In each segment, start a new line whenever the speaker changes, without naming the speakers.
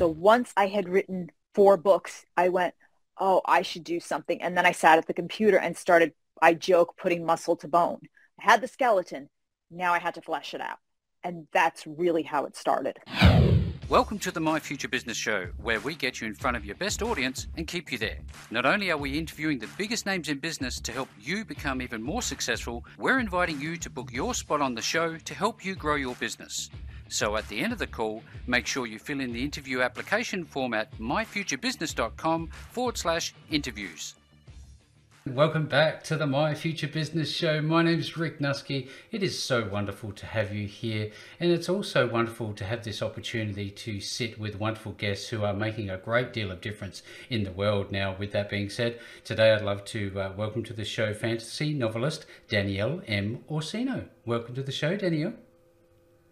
So once I had written four books, I went, oh, I should do something. And then I sat at the computer and started, I joke, putting muscle to bone. I had the skeleton. Now I had to flesh it out. And that's really how it started.
Welcome to the My Future Business Show, where we get you in front of your best audience and keep you there. Not only are we interviewing the biggest names in business to help you become even more successful, we're inviting you to book your spot on the show to help you grow your business. So at the end of the call, make sure you fill in the interview application form at myfuturebusiness.com forward slash interviews. Welcome back to the My Future Business Show. My name is Rick Nusky. It is so wonderful to have you here, and it's also wonderful to have this opportunity to sit with wonderful guests who are making a great deal of difference in the world. Now, with that being said, today I'd love to uh, welcome to the show fantasy novelist Danielle M. Orsino. Welcome to the show, Danielle.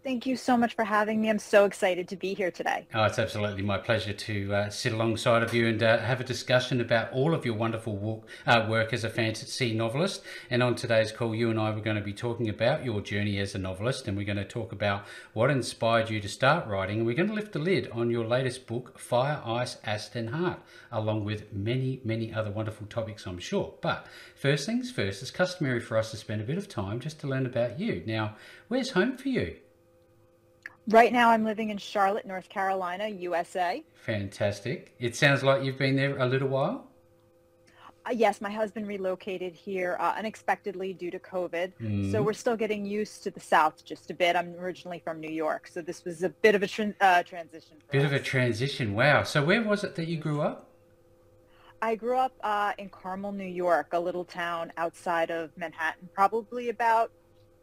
Thank you so much for having me. I'm so excited to be here today.
Oh, it's absolutely my pleasure to uh, sit alongside of you and uh, have a discussion about all of your wonderful uh, work as a fantasy novelist. And on today's call, you and I were going to be talking about your journey as a novelist, and we're going to talk about what inspired you to start writing. And we're going to lift the lid on your latest book, Fire, Ice, and Heart, along with many, many other wonderful topics, I'm sure. But first things first, it's customary for us to spend a bit of time just to learn about you. Now, where's home for you?
Right now, I'm living in Charlotte, North Carolina, USA.
Fantastic. It sounds like you've been there a little while.
Uh, yes, my husband relocated here uh, unexpectedly due to COVID. Mm. So we're still getting used to the South just a bit. I'm originally from New York, so this was a bit of a tra- uh, transition.
bit
us.
of a transition. Wow. So where was it that you grew up?
I grew up uh, in Carmel, New York, a little town outside of Manhattan, probably about,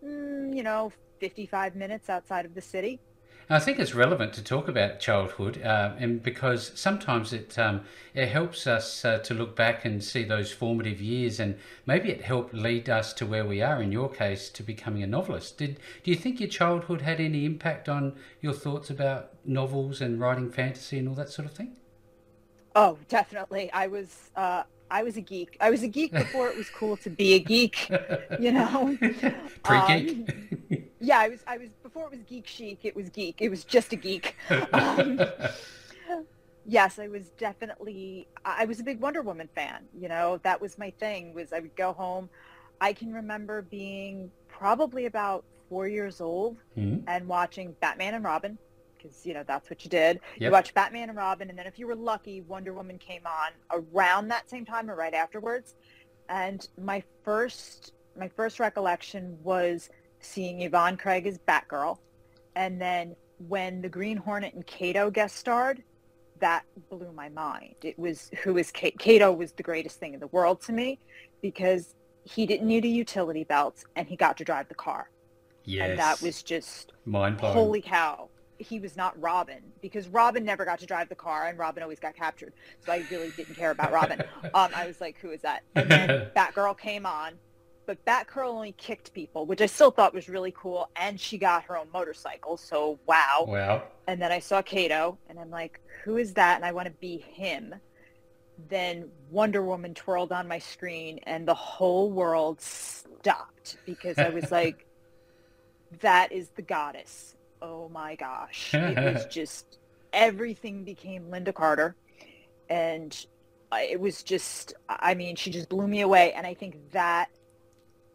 mm, you know, 55 minutes outside of the city.
I think it's relevant to talk about childhood, uh, and because sometimes it um, it helps us uh, to look back and see those formative years, and maybe it helped lead us to where we are. In your case, to becoming a novelist. Did do you think your childhood had any impact on your thoughts about novels and writing fantasy and all that sort of thing?
Oh, definitely. I was uh, I was a geek. I was a geek before it was cool to be a geek. You know,
pre-geek.
Um, yeah, I was. I was before it was geek chic. It was geek. It was just a geek. Um, yes, I was definitely. I was a big Wonder Woman fan. You know, that was my thing. Was I would go home. I can remember being probably about four years old mm-hmm. and watching Batman and Robin because you know that's what you did. Yep. You watched Batman and Robin, and then if you were lucky, Wonder Woman came on around that same time or right afterwards. And my first my first recollection was seeing Yvonne Craig as Batgirl, and then when the Green Hornet and Kato guest starred, that blew my mind. It was who is Kato? Kato was the greatest thing in the world to me because he didn't need a utility belt and he got to drive the car.
Yes.
And that was just
mind blowing.
Holy cow he was not Robin because Robin never got to drive the car and Robin always got captured. So I really didn't care about Robin. um, I was like, who is that? And then Batgirl came on, but Batgirl only kicked people, which I still thought was really cool. And she got her own motorcycle. So wow.
Wow.
And then I saw Kato and I'm like, who is that? And I want to be him. Then Wonder Woman twirled on my screen and the whole world stopped because I was like, that is the goddess oh my gosh, it was just everything became Lynda Carter, and it was just, I mean, she just blew me away, and I think that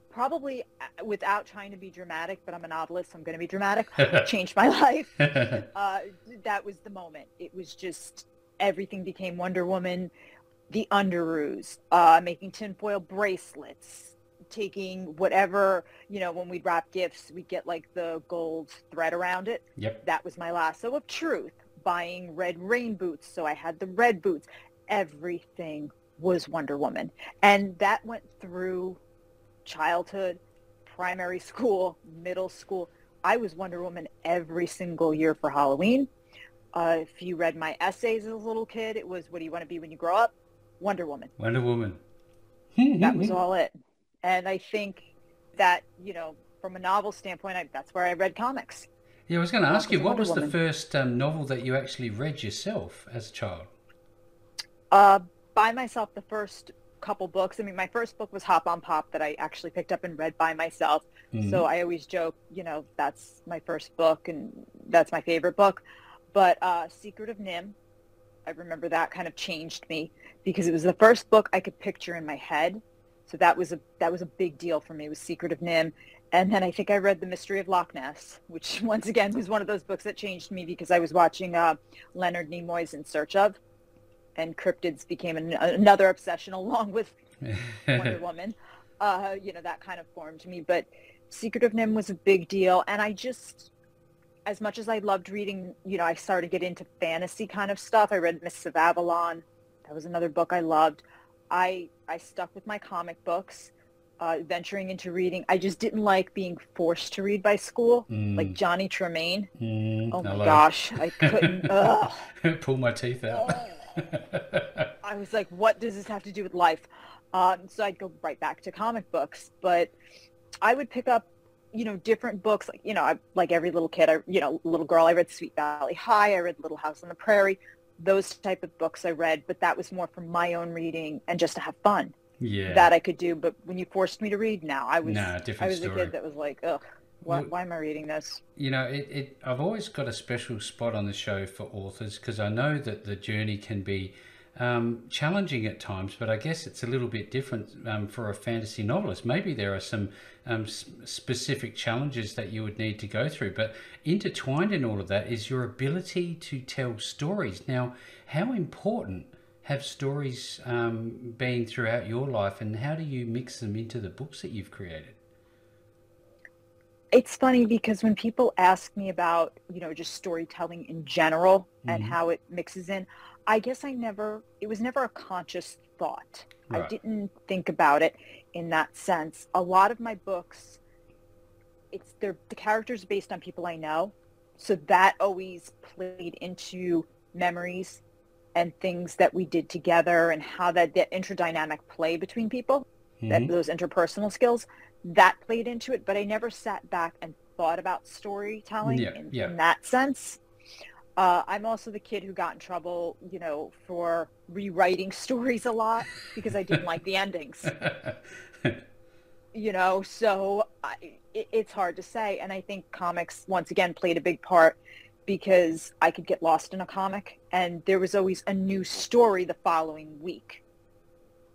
probably uh, without trying to be dramatic, but I'm a novelist, so I'm going to be dramatic, changed my life. Uh, that was the moment. It was just everything became Wonder Woman, the underoos, uh, making tinfoil bracelets, taking whatever, you know, when we'd wrap gifts, we'd get like the gold thread around it.
Yep.
That was my lasso of truth. Buying red rain boots. So I had the red boots. Everything was Wonder Woman. And that went through childhood, primary school, middle school. I was Wonder Woman every single year for Halloween. Uh, if you read my essays as a little kid, it was, what do you want to be when you grow up? Wonder Woman.
Wonder Woman.
that was all it. And I think that, you know, from a novel standpoint, I, that's where I read comics.
Yeah, I was going to ask you, what was Woman. the first um, novel that you actually read yourself as a child?
Uh, by myself, the first couple books. I mean, my first book was Hop on Pop that I actually picked up and read by myself. Mm-hmm. So I always joke, you know, that's my first book and that's my favorite book. But uh, Secret of NIMH, I remember that kind of changed me because it was the first book I could picture in my head. So that was a that was a big deal for me. It Was Secret of NIMH, and then I think I read The Mystery of Loch Ness, which once again was one of those books that changed me because I was watching uh, Leonard Nimoy's In Search of, and cryptids became an, another obsession along with Wonder Woman. Uh, you know that kind of formed me, but Secret of NIMH was a big deal, and I just as much as I loved reading, you know, I started to get into fantasy kind of stuff. I read Mists of Avalon. That was another book I loved. I I stuck with my comic books, uh, venturing into reading. I just didn't like being forced to read by school, mm. like Johnny Tremain. Mm, oh my gosh, I couldn't.
Pull my teeth out.
I was like, what does this have to do with life? Um, so I'd go right back to comic books, but I would pick up you know, different books. Like, you know, I, like every little kid, I, you know, little girl, I read Sweet Valley High. I read Little House on the Prairie. Those type of books I read, but that was more for my own reading and just to have fun.
Yeah.
That I could do. But when you forced me to read now, I was,
nah, different
I was
story.
a kid that was like, ugh, why, why am I reading this?
You know, it, it, I've always got a special spot on the show for authors because I know that the journey can be um, challenging at times, but I guess it's a little bit different um, for a fantasy novelist. Maybe there are some um, specific challenges that you would need to go through, but intertwined in all of that is your ability to tell stories. Now, how important have stories um, been throughout your life, and how do you mix them into the books that you've created?
It's funny because when people ask me about, you know, just storytelling in general and mm-hmm. how it mixes in, I guess I never, it was never a conscious thought. Right. I didn't think about it in that sense. A lot of my books, it's they're the characters based on people I know. So that always played into memories and things that we did together and how that, that interdynamic play between people, mm-hmm. that those interpersonal skills, that played into it. But I never sat back and thought about storytelling yeah, in, yeah. in that sense. Uh, I'm also the kid who got in trouble, you know, for rewriting stories a lot because I didn't like the endings. you know, so I, it, it's hard to say. And I think comics, once again, played a big part because I could get lost in a comic and there was always a new story the following week.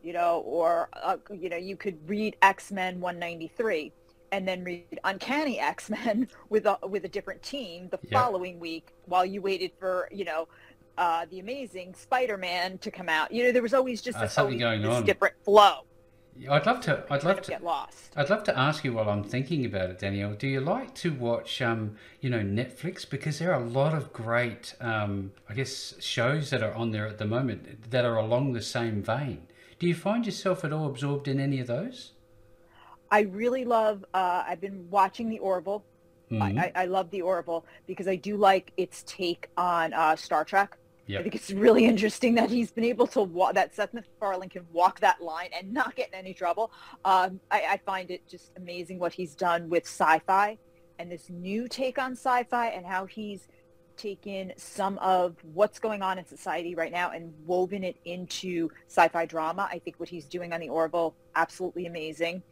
You know, or, uh, you know, you could read X-Men 193 and then read Uncanny X Men with a with a different team the following week while you waited for you know uh, the Amazing Spider Man to come out. You know, there was always just uh,
something going on,
different flow.
I'd love to. I'd love to
get lost.
I'd love to ask you while I'm thinking about it, Danielle. Do you like to watch, um, you know, Netflix? Because there are a lot of great, um, I guess, shows that are on there at the moment that are along the same vein. Do you find yourself at all absorbed in any of those?
I really love. Uh, I've been watching The Orville. Mm-hmm. I, I, love The Orville because I do like its take on uh, Star Trek. Yep. I think it's really interesting that he's been able to walk, that Seth MacFarlane can walk that line and not get in any trouble. Um, I, I find it just amazing what he's done with sci-fi and this new take on sci-fi and how he's taken some of what's going on in society right now and woven it into sci-fi drama. I think what he's doing on the Orville, absolutely amazing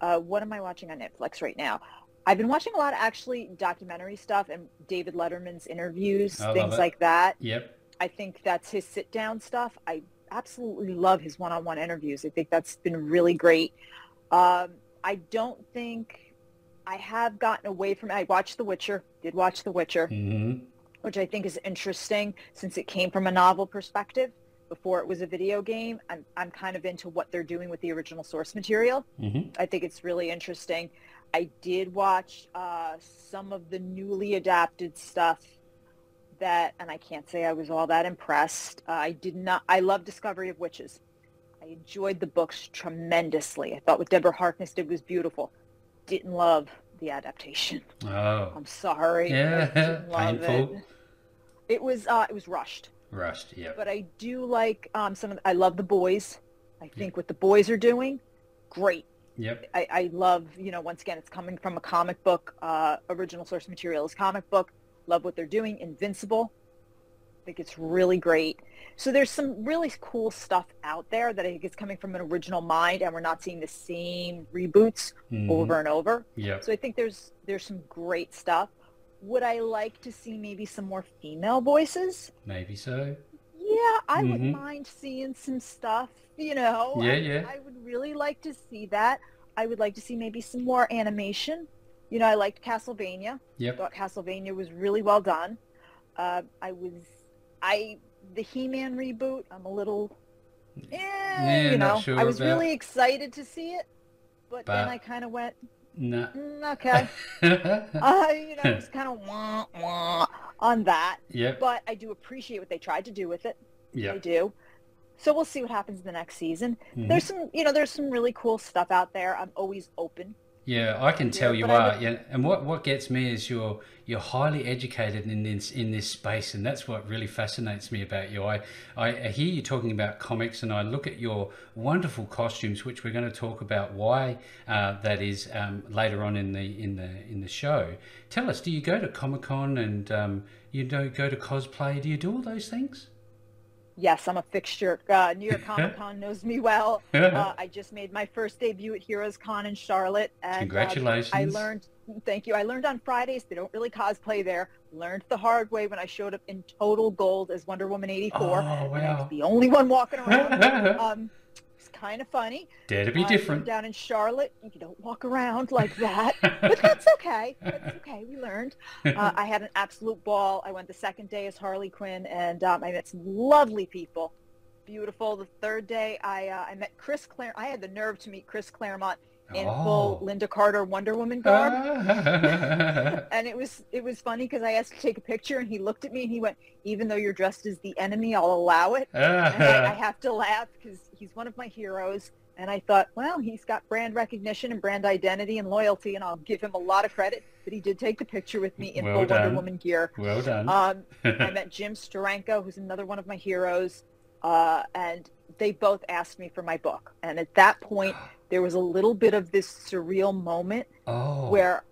uh, what am I watching on Netflix right now? I've been watching a lot of actually documentary stuff and David Letterman's interviews, I things like that.
Yep.
I think that's his sit down stuff. I absolutely love his one on one interviews. I think that's been really great. Um, I don't think I have gotten away from it. I watched The Witcher, did watch The Witcher, mm-hmm. which I think is interesting since it came from a novel perspective before it was a video game. I'm, I'm kind of into what they're doing with the original source material. Mm-hmm. I think it's really interesting. I did watch uh, some of the newly adapted stuff that, and I can't say I was all that impressed. Uh, I did not, I love Discovery of Witches. I enjoyed the books tremendously. I thought what Deborah Harkness did was beautiful. Didn't love the adaptation.
Oh.
I'm sorry.
Yeah, painful.
It. it was, uh, it was rushed.
Rust, yeah.
But I do like um, some of. The, I love the boys. I think what the boys are doing, great.
Yep.
I, I love, you know, once again, it's coming from a comic book. Uh, original source material is comic book. Love what they're doing. Invincible. I think it's really great. So there's some really cool stuff out there that I think is coming from an original mind, and we're not seeing the same reboots mm-hmm. over and over.
Yeah.
So I think there's there's some great stuff. Would I like to see maybe some more female voices?
Maybe so.
Yeah, I
Mhm.
wouldn't mind seeing some stuff, you know.
Yeah,
I,
yeah.
I would really like to see that. I would like to see maybe some more animation. You know, I liked Castlevania.
Yep.
thought Castlevania was really well done. Uh, I was, I, the He-Man reboot, I'm a little, eh,
Yeah,
you know,
sure
I was
about-
really excited to see it, but, then I kind of went,
No.
okay. uh, you know, it was kind of wah, wah on that.
yep.
But I do appreciate what they tried to do with it. I
Yep.
do. So we'll see what happens in the next season.
Mhm.
There's some, you know, there's some really cool stuff out there. I'm always open.
Yeah, I can tell you are.
would-
Yeah, and what, what gets me is you're you're highly educated in this in this space, and that's what really fascinates me about you. I, I I hear you talking about comics, and I look at your wonderful costumes, which we're going to talk about why uh, that is um, later on in the in the in the show. Tell us, do you go to Comic Con and um, you know go to cosplay? Do you do all those things?
Yes, I'm a fixture. Uh, New York Comic Con knows me well. Uh, I just made my first debut at Heroes Con in Charlotte. And, uh,
Congratulations!
I learned, thank you. I learned on Fridays. They don't really cosplay there. Learned the hard way when I showed up in total gold as Wonder Woman 84.
Oh
And I was
wow!
the only one walking around. um, kind of funny.
Dare to be
Uh,
different.
Down in Charlotte, you don't walk around like that. but that's okay. That's okay. We learned. Uh, I had an absolute ball. I went the second day as Harley Quinn, and um, I met some lovely people. Beautiful. The third day, I uh, I met Chris Clare. I had the nerve to meet Chris Claremont in full
Oh.
Lynda Carter Wonder Woman garb. and it was it was funny because I asked to take a picture, and he looked at me and he went, "Even though you're dressed as the enemy, I'll allow it." And I, I have to laugh because he's one of my heroes. And I thought, well, he's got brand recognition and brand identity and loyalty, and I'll give him a lot of credit that he did take the picture with me in
Well
full
done.
Wonder Woman gear.
well done.
Um, I met Jim Steranko, who's another one of my heroes, uh, and they both asked me for my book. And at that point, there was a little bit of this surreal moment
oh.
where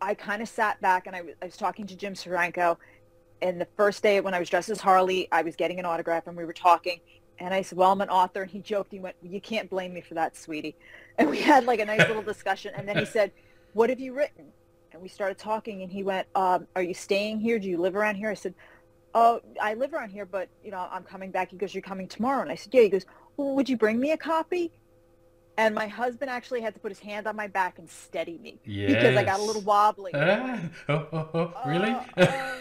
I kind of sat back and I was, I was talking to Jim Steranko. And the first day when I was dressed as Harley, I was getting an autograph and we were talking. And I said, well, I'm an author. And he joked. He went, you can't blame me for that, sweetie. And we had like a nice little discussion. And then he said, what have you written? And we started talking. And he went, um, are you staying here? Do you live around here? I said, oh, I live around here, but, you know, I'm coming back. He goes, you're coming tomorrow. And I said, yeah. He goes, well, would you bring me a copy? And my husband actually had to put his hand on my back and steady me because I got a little wobbly.
Ah, oh, oh, oh, really?
Uh,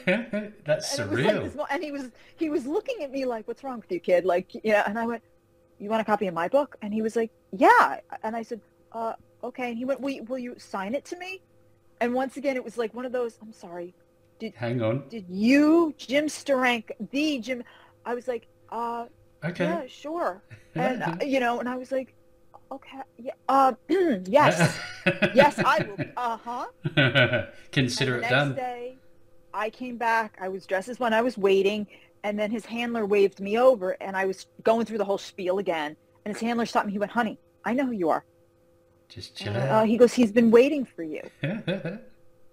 That's
and it was like this and he was he was looking at me like, "What's wrong with you, kid?" Like, you know. And I went, "You want a copy of my book?" And he was like, "Yeah." And I said, "Uh, okay." And he went, "Will you, will you sign it to me?" And once again, it was like one of those. I'm sorry.
Hang on.
Did you, Jim Sterank, the Jim? I was like, "Uh,
Okay.
yeah, sure." And uh, you know, and I was like, "Okay, yeah, uh, yes, yes, I will." Uh huh.
Consider it
next
done.
day, I came back. I was dressed as when I was waiting, and then his handler waved me over, and I was going through the whole spiel again. And his handler stopped me. He went, "Honey, I know who you are."
Just chill
Uh, he goes, "He's been waiting for you."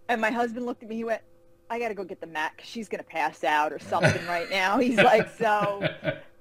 And my husband looked at me. He went, "I got to go get the Mac. She's gonna pass out or something right now." He's like, "So,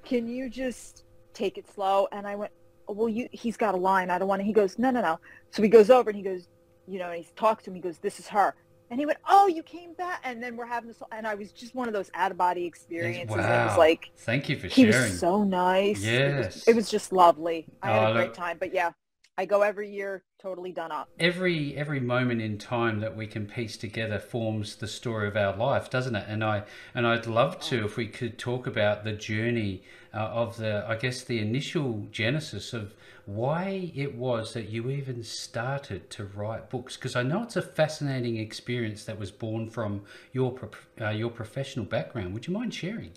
can you just take it slow?" And I went, "Well, you." He's got a line. I don't want to. He goes, "No, no, no." So he goes over and he goes, you know, and he talks to him. He goes, "This is her." And he went, "Oh, you came back." And then we're having this, and I was just one of those out of body experiences. It was like
Thank you for
he
sharing.
was so nice. It was,
Yes.
it was just lovely. I had
Oh,
a great time. But yeah, I go every year, totally done up.
every every moment in time that we can piece together forms the story of our life doesn't it? And i and i'd love to if we could talk about the journey uh, of the i guess the initial genesis of why it was that you even started to write books. Because i know it's a fascinating experience that was born from your uh, your professional background. Would you mind sharing?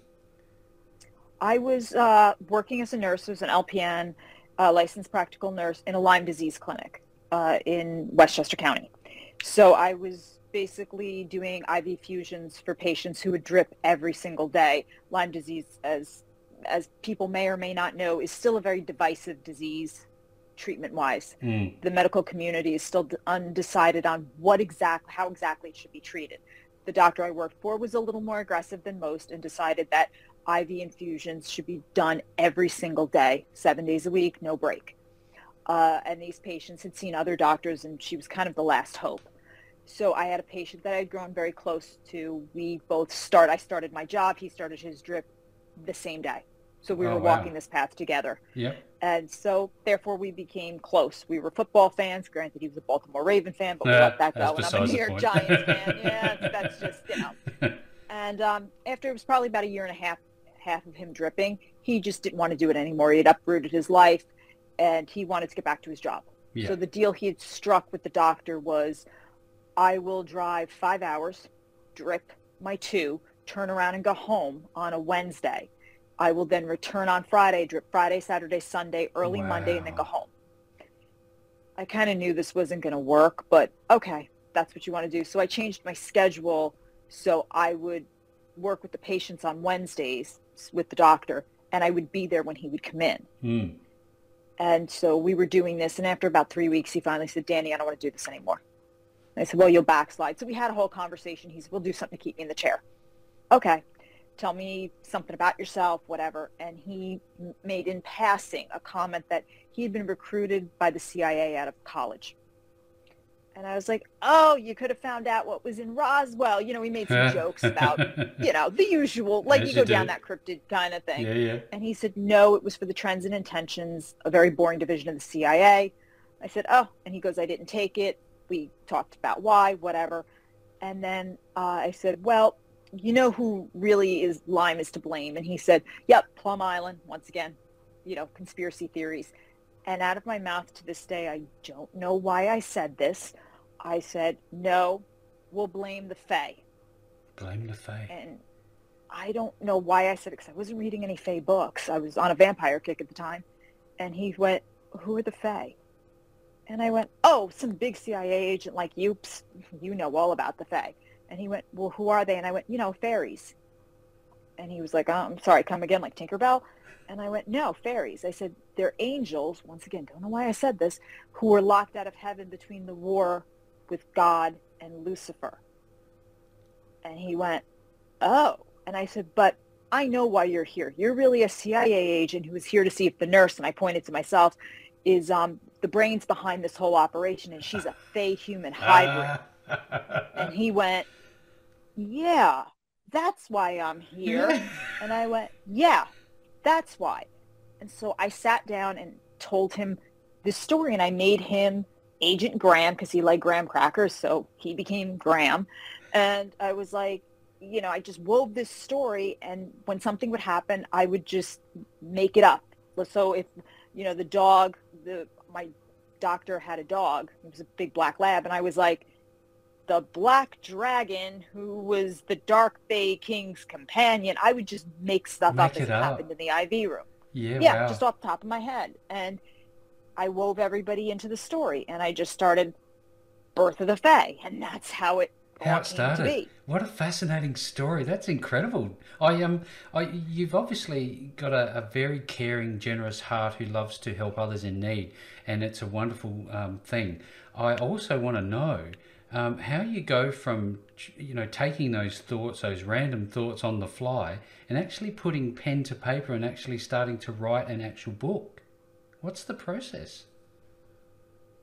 I was uh, working as a nurse, as an LPN, uh, licensed practical nurse in a Lyme disease clinic uh, in Westchester County. So I was basically doing IV fusions for patients who would drip every single day. Lyme disease, as as people may or may not know, is still a very divisive disease treatment-wise.
Mm,
The medical community is still undecided on what exactly, how exactly it should be treated. The doctor I worked for was a little more aggressive than most and decided that IV infusions should be done every single day, seven days a week, no break. Uh, and these patients had seen other doctors, and she was kind of the last hope. So I had a patient that I'd grown very close to. We both start. I started my job. He started his drip the same day. So we
Oh,
were
wow.
walking this path together.
Yep.
And so therefore we became close. We were football fans. Granted, he was a Baltimore Raven fan, but we
Yeah,
let that go. And I'm a New York. Giants fan. Yeah, that's just, you know. And um, after it was probably about a year and a half, half of him dripping, he just didn't want to do it anymore. He had uprooted his life and he wanted to get back to his job.
Yeah.
So the deal he had struck with the doctor was, I will drive five hours, drip my two, turn around and go home on a Wednesday. I will then return on Friday, drip Friday, Saturday, Sunday, early Monday, and then go home. I kind of knew this wasn't going to work, but okay, that's what you want to do. So I changed my schedule so I would work with the patients on Wednesdays with the doctor, and I would be there when he would come in.
Mm.
And so we were doing this, and after about three weeks, he finally said, Danny, I don't want to do this anymore. And I said, well, you'll backslide. So we had a whole conversation. He said, we'll do something to keep me in the chair. Okay. Tell me something about yourself, whatever. And he made in passing a comment that he had been recruited by the CIA out of college. And I was like, oh, you could have found out what was in Roswell. You know, we made some jokes about, you know, the usual, like
Yes,
you go down that cryptid kind of thing.
Yeah, yeah.
And he said, no, it was for the trends and intentions, a very boring division of the CIA. I said, oh, and he goes, I didn't take it. We talked about why, whatever. And then uh, I said, well, you know who really is Lyme is to blame? And he said, yep, Plum Island, once again, you know, conspiracy theories. And out of my mouth to this day, I don't know why I said this. I said, no, we'll blame the Fae.
Blame the Fae.
And I don't know why I said it because I wasn't reading any Fae books. I was on a vampire kick at the time. And he went, who are the Fae? And I went, oh, some big CIA agent like you. Psst, you know all about the Fae. And he went, well, who are they? And I went, you know, fairies. And he was like, oh, I'm sorry, come again, like Tinkerbell? And I went, no, fairies. I said, they're angels, once again, don't know why I said this, who were locked out of heaven between the war with God and Lucifer. And he went, oh. And I said, but I know why you're here. You're really a CIA agent who is here to see if the nurse, and I pointed to myself, is um, the brains behind this whole operation, and she's a Fae human hybrid. And he went, yeah, that's why I'm here. And I went, yeah, that's why. And so I sat down and told him this story, and I made him Agent Graham because he liked graham crackers, so he became Graham. And I was like, you know, I just wove this story, and when something would happen, I would just make it up. So if, you know, the dog, the my doctor had a dog, it was a big black lab, and I was like, the black dragon who was the dark Fae king's companion. I would just make stuff
Make
up as
it
it happened in the IV room.
yeah,
Yeah,
wow.
just off the top of my head. And I wove everybody into the story and I just started Birth of the Fae. And that's how it
How it started.
to be.
What a fascinating story. That's incredible. I um, I you've obviously got a, a very caring, generous heart who loves to help others in need, and it's a wonderful um, thing. I also want to know um, how you go from you know taking those thoughts, those random thoughts on the fly, and actually putting pen to paper and actually starting to write an actual book. What's the process?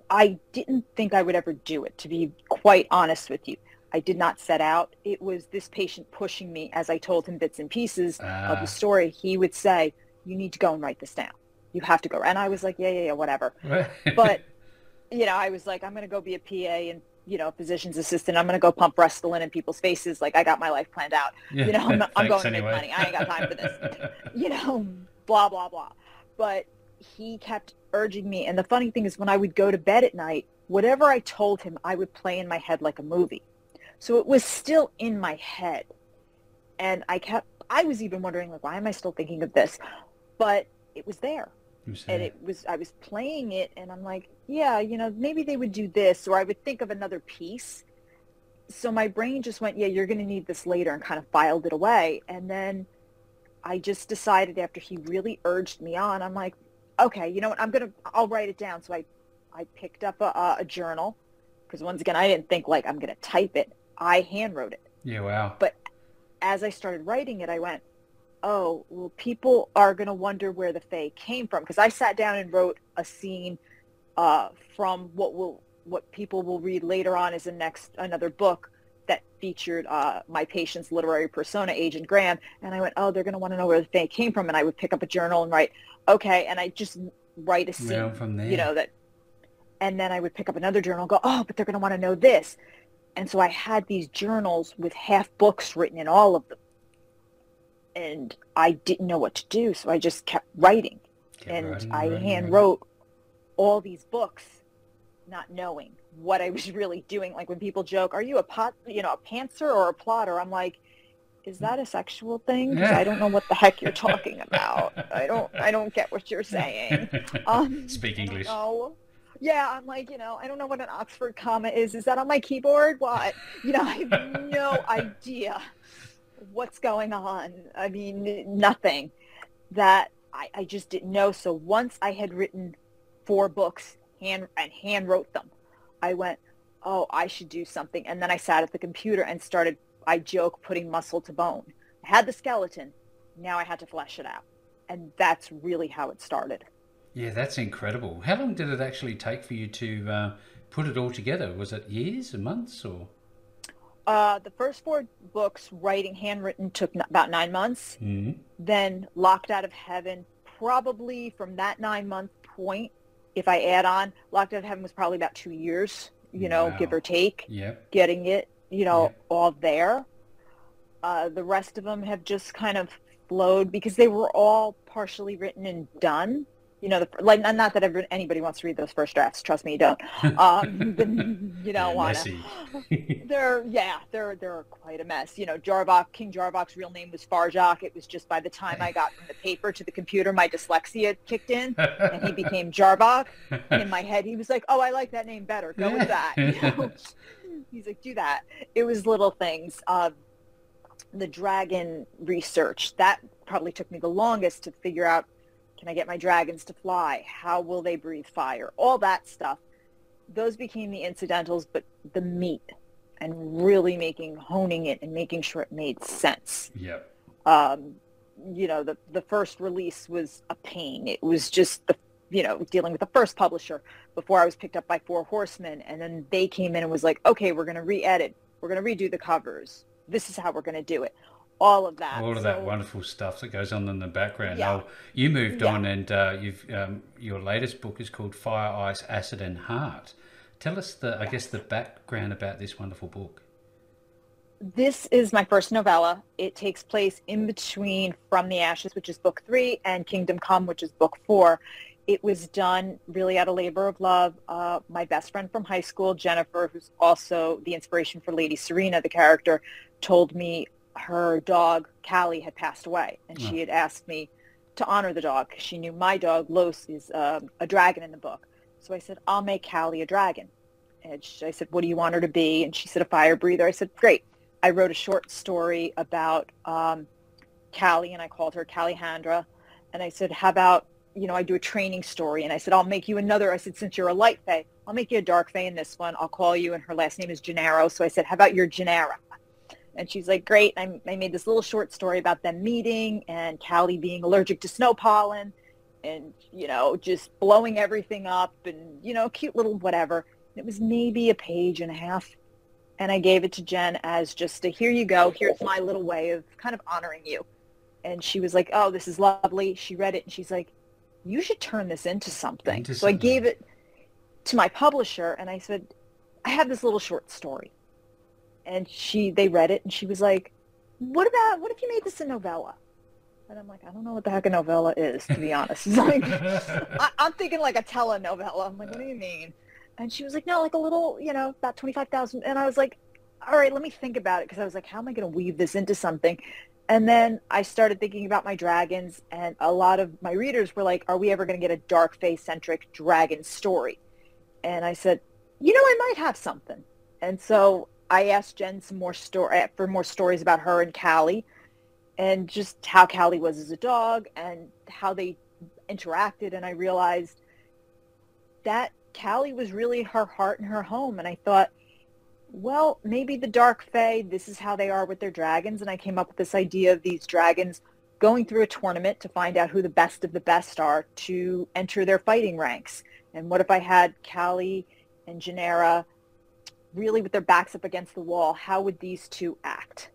I didn't think I would ever do it, to be quite honest with you. I did not set out. It was this patient pushing me as I told him bits and pieces of
Ah.
the story. He would say, you need to go and write this down. You have to go. And I was like, yeah, yeah, yeah, whatever. but you know, I was like, I'm going to go be a PA and you know, physician's assistant. I'm going to go pump Restylane in people's faces. Like I got my life planned out.
Yeah,
You know, I'm, I'm going to make money. I ain't got time for this. you know, blah blah blah. But he kept urging me, and the funny thing is, when I would go to bed at night, whatever I told him, I would play in my head like a movie. So it was still in my head, and I kept. I was even wondering, like, why am I still thinking of this? But it was there and it was I was playing it and I'm like, yeah, you know, maybe they would do this or I would think of another piece. So my brain just went, yeah, you're going to need this later and kind of filed it away. And then I just decided after he really urged me on, I'm like, okay, you know what? I'm going to I'll write it down. So I I picked up a, a journal because once again, I didn't think like I'm going to type it. I hand wrote it
yeah, wow.
But as I started writing it, I went, oh, well, people are going to wonder where the Fae came from. Because I sat down and wrote a scene uh, from what will what people will read later on is a next another book that featured uh, my patient's literary persona, Agent Graham. And I went, oh, they're going to want to know where they came from. And I would pick up a journal and write, okay. And I just write a scene,
Well, from there.
you know, that, and then I would pick up another journal and go, oh, but they're going to want to know this. And so I had these journals with half books written in all of them. And I didn't know what to do. So I just kept writing.
Kept
and
writing,
I
writing,
hand
writing.
wrote all these books not knowing what I was really doing. Like when people joke, are you a pot, you know, a pantser or a plotter? I'm like, is that a sexual thing? I don't know what the heck you're talking about. I don't, I don't get what you're saying. Um,
Speak English.
know. Yeah, I'm like, you know, I don't know what an Oxford comma is. Is that on my keyboard? What? You know, I have no idea what's going on. I mean, nothing that I, I just didn't know. So once I had written four books hand and hand wrote them, I went, oh, I should do something. And then I sat at the computer and started, I joke, putting muscle to bone. I had the skeleton. Now I had to flesh it out. And that's really how it started.
Yeah, that's incredible. How long did it actually take for you to uh, put it all together? Was it years or months or?
Uh, the first four books, writing handwritten, took n- about nine months.
Mm.
Then Locked Out of Heaven, probably from that nine month point, if I add on, Locked Out of Heaven was probably about two years, you know,
Wow.
give or take,
Yep.
getting it, you know,
Yeah.
all there. Uh, the rest of them have just kind of flowed because they were all partially written and done. You know, the, like not that ever, anybody wants to read those first drafts. Trust me, you don't. Um, you don't want to. They're yeah, they're they're quite a mess. You know, Jarvok, King Jarvok's real name was Farjok. It was just by the time I got from the paper to the computer, my dyslexia kicked in, and he became Jarvok. And in my head, he was like, "Oh, I like that name better. Go with that." You know? He's like, "Do that." It was little things. Um, the dragon research that probably took me the longest to figure out. Can I get my dragons to fly? How will they breathe fire? All that stuff. Those became the incidentals, but the meat and really making honing it and making sure it made sense
yep.
um, you know the the first release was a pain it was just the you know dealing with the first publisher before i was picked up by four horsemen and then they came in and was like okay we're going to re-edit we're going to redo the covers this is how we're going to do it all of that
All of that
So-
wonderful stuff that goes on in the background.
Yeah.
Now, you moved
Yeah.
on, and uh, you've um, your latest book is called Fire, Ice, Acid, and Heart. Tell us the, I guess, the background about this wonderful book.
this is my first novella. It takes place in between From the Ashes, which is book three, and Kingdom Come, which is book four. It was done really out of labor of love. Uh, my best friend from high school, Jennifer, who's also the inspiration for Lady Serena, the character, told me her dog, Callie, had passed away. And she
Oh.
had asked me to honor the dog she knew my dog, Los, is um, a dragon in the book. So I said, I'll make Callie a dragon. And she, I said, what do you want her to be? And she said, a fire breather. I said, great. I wrote a short story about um, Callie, and I called her Callihandra. And I said, how about, you know, I do a training story. And I said, I'll make you another. I said, since you're a light fae, I'll make you a dark fae in this one. I'll call you, and her last name is Gennaro. So I said, how about your Gennara? And she's like, great. I, I made this little short story about them meeting and Callie being allergic to snow pollen and, you know, just blowing everything up and, you know, cute little whatever. It was maybe a page and a half and I gave it to Jen as just a here you go, here's my little way of kind of honoring you. And she was like, oh, this is lovely. She read it and she's like, you should turn this into something.
Into
so I gave it to my publisher and I said, I have this little short story. And she, they read it and she was like, what about, what if you made this a novella? And I'm like, I don't know what the heck a novella is, to be honest. It's like, I, I'm thinking like a telenovela. I'm like, what do you mean? And she was like, no, like a little, you know, about 25,000. And I was like, all right, let me think about it. Because I was like, how am I going to weave this into something? And then I started thinking about my dragons. And a lot of my readers were like, are we ever going to get a dark face-centric dragon story? And I said, you know, I might have something. And so I asked Jen some more story eh, for more stories about her and Callie and just how Callie was as a dog and how they interacted. And I realized that Callie was really her heart and her home. And I thought, well, maybe the Dark Fae, this is how they are with their dragons. And I came up with this idea of these dragons going through a tournament to find out who the best of the best are to enter their fighting ranks. And what if I had Callie and Janera really with their backs up against the wall, how would these two act?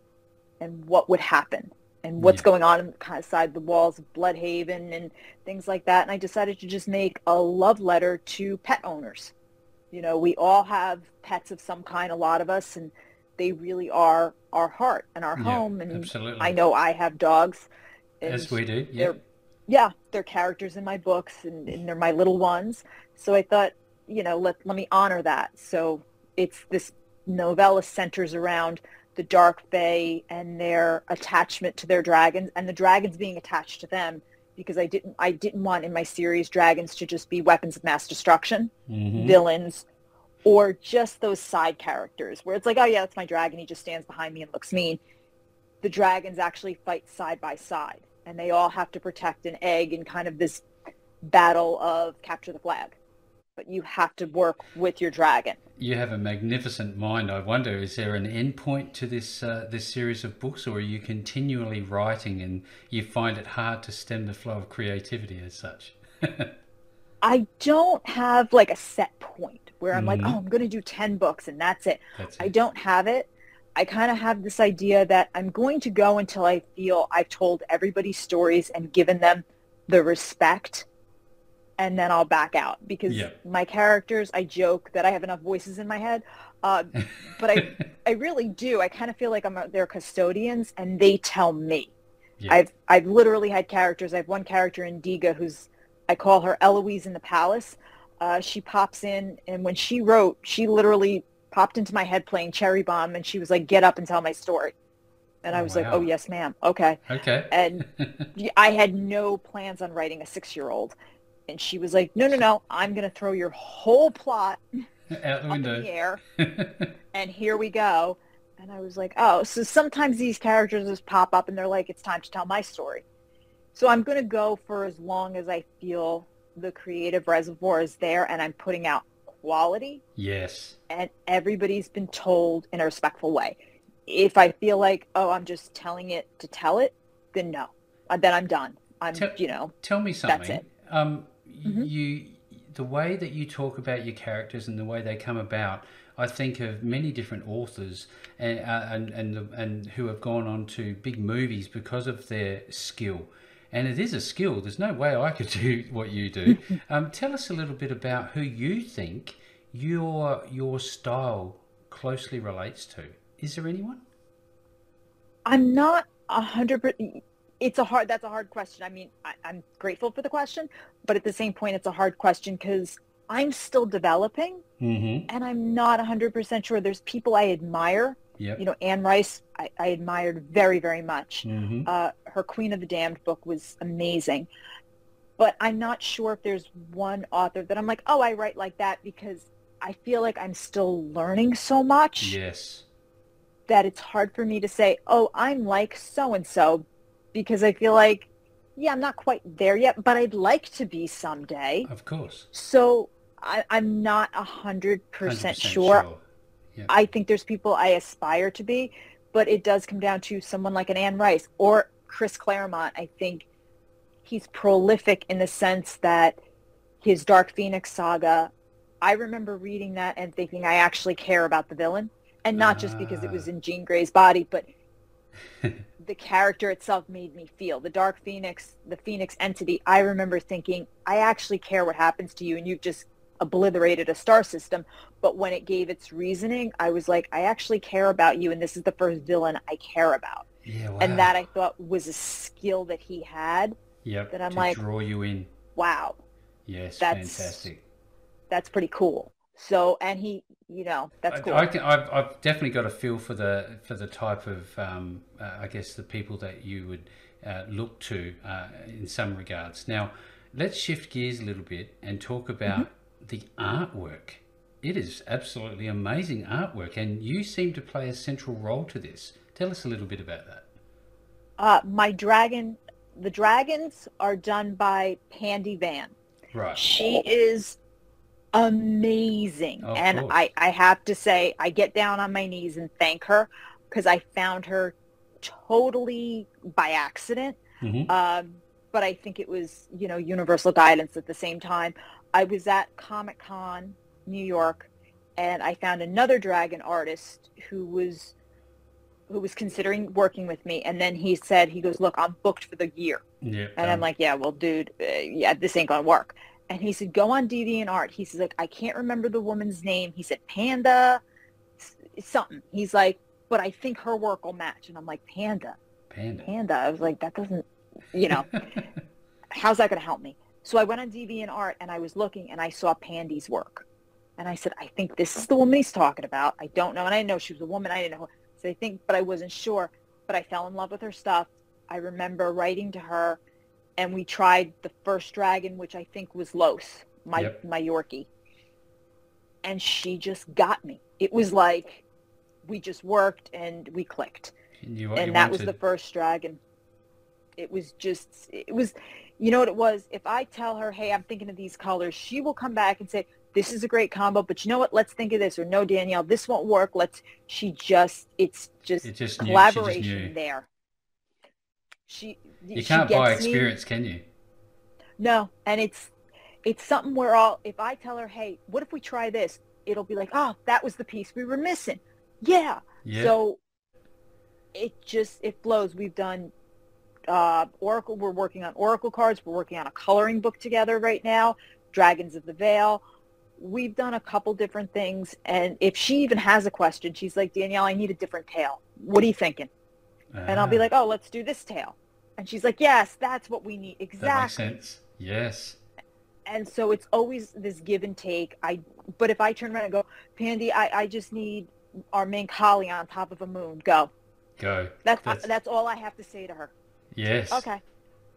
And what would happen? And what's yeah. going on inside the walls of Bloodhaven and things like that. And I decided to just make a love letter to pet owners. You know, we all have pets of some kind, a lot of us, and they really are our heart and our
yeah,
home. And
absolutely.
I know I have dogs.
As we do, yeah.
They're, yeah, they're characters in my books and, and they're my little ones. So I thought, you know, let, let me honor that. So it's this novella centers around the Dark Fae and their attachment to their dragons and the dragons being attached to them because I didn't I didn't want in my series dragons to just be weapons of mass destruction,
mm-hmm.
villains, or just those side characters where it's like, oh yeah, that's my dragon. He just stands behind me and looks mean. The dragons actually fight side by side, and they all have to protect an egg in kind of this battle of capture the flag. But you have to work with your dragon
you have a magnificent mind. I wonder, is there an end point to this uh, this series of books, or are you continually writing and you find it hard to stem the flow of creativity as such?
I don't have like a set point where I'm mm-hmm. like, oh, I'm going to do 10 books and that's it.
That's
it. I don't have it. I kind of have this idea that I'm going to go until I feel I've told everybody's stories and given them the respect and then I'll back out because my characters, I joke that I have enough voices in my head, uh, but I, I really do. I kind of feel like I'm their custodians, and they tell me.
Yep.
I've I've literally had characters. I have one character in Diga who's I call her Eloise in the Palace. Uh, she pops in, and when she wrote, she literally popped into my head playing Cherry Bomb, and she was like, "Get up and tell my story." And I was
wow.
like, "Oh yes, ma'am. Okay."
Okay.
And I had no plans on writing a six-year-old, and she was like, no, no, no, I'm going to throw your whole plot
out the window.
in the air. and here we go. And I was like, oh, so sometimes these characters just pop up and they're like, it's time to tell my story. So I'm going to go for as long as I feel the creative reservoir is there and I'm putting out quality.
Yes.
And everybody's been told in a respectful way. If I feel like, oh, I'm just telling it to tell it, then no. Uh, then I'm done. I'm, tell, you know.
Tell me something.
That's it.
Um, mm-hmm. you the way that you talk about your characters and the way they come about, I think of many different authors and uh, and and, and who have gone on to big movies because of their skill. And it is a skill. There's no way I could do what you do. um, tell us a little bit about who you think your your style closely relates to. Is there anyone?
I'm not a hundred it's a hard that's a hard question i mean I, am grateful for the question but at the same point it's a hard question because i'm still developing
mm-hmm.
and i'm not 100% sure there's people i admire
yep.
you know anne rice i, I admired very very much
mm-hmm.
uh, her queen of the damned book was amazing but i'm not sure if there's one author that i'm like oh i write like that because i feel like i'm still learning so much
yes
that it's hard for me to say, oh, I'm like so and so because I feel like, yeah, I'm not quite there yet, but I'd like to be someday.
Of course.
So I, am not a hundred percent
sure.
Yeah. I think there's people I aspire to be, but it does come down to someone like an Anne Rice or Chris Claremont. I think he's prolific in the sense that his Dark Phoenix saga, I remember reading that and thinking I actually care about the villain. And not just because it was ah. in Jean Grey's body, but the character itself made me feel. The Dark Phoenix, the Phoenix entity, I remember thinking, I actually care what happens to you and you've just obliterated a star system. But when it gave its reasoning, I was like, I actually care about you and this is the first villain I care about.
Yeah, wow.
And that I thought was a skill that he had.
Yep.
That I'm
to
like,
draw you in.
Wow.
Yes,
that's,
fantastic.
That's pretty cool. So, and he, you know, that's cool.
I, have I've definitely got a feel for the for the type of, um, uh, I guess, the people that you would uh, look to uh, in some regards. Now, let's shift gears a little bit and talk about mm-hmm. the artwork. It is absolutely amazing artwork, and you seem to play a central role to this. Tell us a little bit about that.
Uh, my dragon, the dragons are done by Pandy Van.
Right.
She is amazing.
Of
and I, I have to say, I get down on my knees and thank her because I found her totally by accident.
Mm-hmm.
Um, but I think it was, you know, universal guidance at the same time. I was at Comic Con New York and I found another dragon artist who was who was considering working with me and then he said he goes look i'm booked for the year
yeah
and i'm like yeah well dude uh, yeah this ain't gonna work and he said go on deviantart he says like i can't remember the woman's name he said panda something he's like but i think her work will match and i'm like panda
panda
panda i was like that doesn't you know how's that gonna help me so i went on deviantart and i was looking and i saw pandy's work and I said, I think this is the woman he's talking about. I don't know. And I didn't know she was a woman. I didn't know. So I think, but I wasn't sure. But I fell in love with her stuff. I remember writing to her and we tried the first dragon, which I think was Los, my, yep. my Yorkie. And she just got me. It was like we just worked and we clicked.
You,
and
you
that
wanted...
was the first dragon. It was just, it was, you know what it was? If I tell her, hey, I'm thinking of these colors, she will come back and say, this is a great combo, but you know what? Let's think of this. Or no, Danielle, this won't work. Let's. She just. It's just,
it just
collaboration
just
there. She.
You can't buy
gets me-
experience, can you?
No, and it's it's something where all if I tell her, hey, what if we try this? It'll be like, oh, that was the piece we were missing. Yeah.
Yeah.
So it just it flows. We've done uh, Oracle. We're working on Oracle cards. We're working on a coloring book together right now. Dragons of the Veil we've done a couple different things and if she even has a question she's like danielle i need a different tail what are you thinking and i'll be ah. like oh let's do this tail. And she's like yes that's what we need. Exactly
that makes sense. Yes.
And so it's always this give and take. I but if i turn around and go pandy i, I just need our mink holly on top of a moon go.
Go.
That's that's, that's all i have to say to her.
Yes.
Okay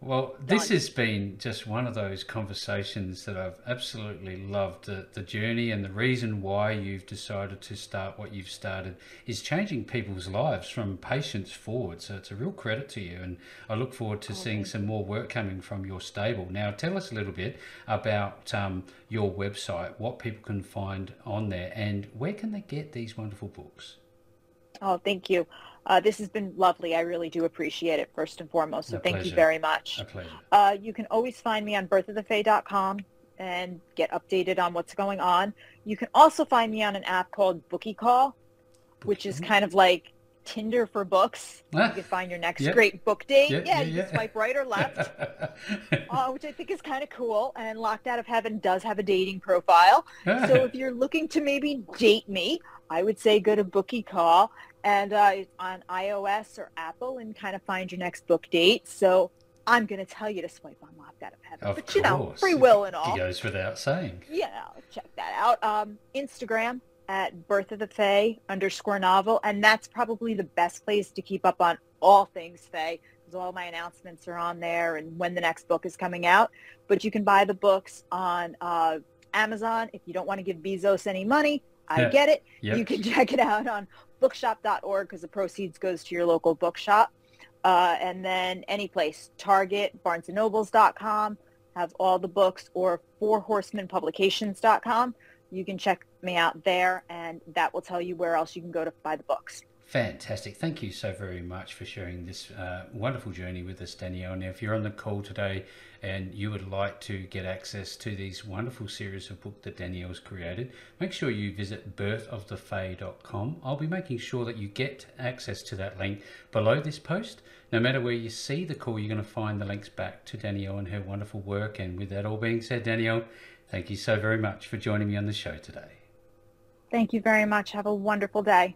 well, this has been just one of those conversations that I've absolutely loved. The, the journey and the reason why you've decided to start what you've started is changing people's lives from patients forward. So it's a real credit to you. And I look forward to
Oh,
seeing some more work coming from your stable. Now, tell us a little bit about um, your website, what people can find on there, and where can they get these wonderful books?
oh thank you uh, this has been lovely i really do appreciate it first and foremost so
A
thank you very much
A pleasure.
Uh, you can always find me on birthofthefae.com and get updated on what's going on. You can also find me on an app called Bookie Call, which is kind of like Tinder for books.
Ah,
You can find your next
Yep.
great book date.
Yeah,
Yeah,
yeah,
you
yeah.
can swipe right or left, uh, which I think is kind of cool. And Locked Out of Heaven does have a dating profile. So if you're looking to maybe date me, I would say go to Bookie Call and uh, on iOS or Apple and kind of find your next book date. So I'm going to tell you to swipe on Locked Out of Heaven.
of
but you know,
course.
free will and all.
It goes without saying.
Yeah, check that out. Um, Instagram at Birth of the Fae underscore novel. And that's probably the best place to keep up on all things Fae because all my announcements are on there and when the next book is coming out. But you can buy the books on uh, Amazon if you don't want to give Bezos any money. I
Yeah.
get it.
Yep.
You can check it out on bookshop.org because the proceeds goes to your local bookshop. Uh, and then any place, Target, BarnesandNobles.com, have all the books, or FourHorsemenPublications.com. You can check me out there, and that will tell you where else you can go to buy the books.
Fantastic. Thank you so very much for sharing this uh, wonderful journey with us, Danielle. Now, if you're on the call today and you would like to get access to these wonderful series of books that Danielle's created, make sure you visit birthofthefae.com. I'll be making sure that you get access to that link below this post. No matter where you see the call, you're going to find the links back to Danielle and her wonderful work. And with that all being said, Danielle, thank you so very much for joining me on the show today.
Thank you very much. Have a wonderful day.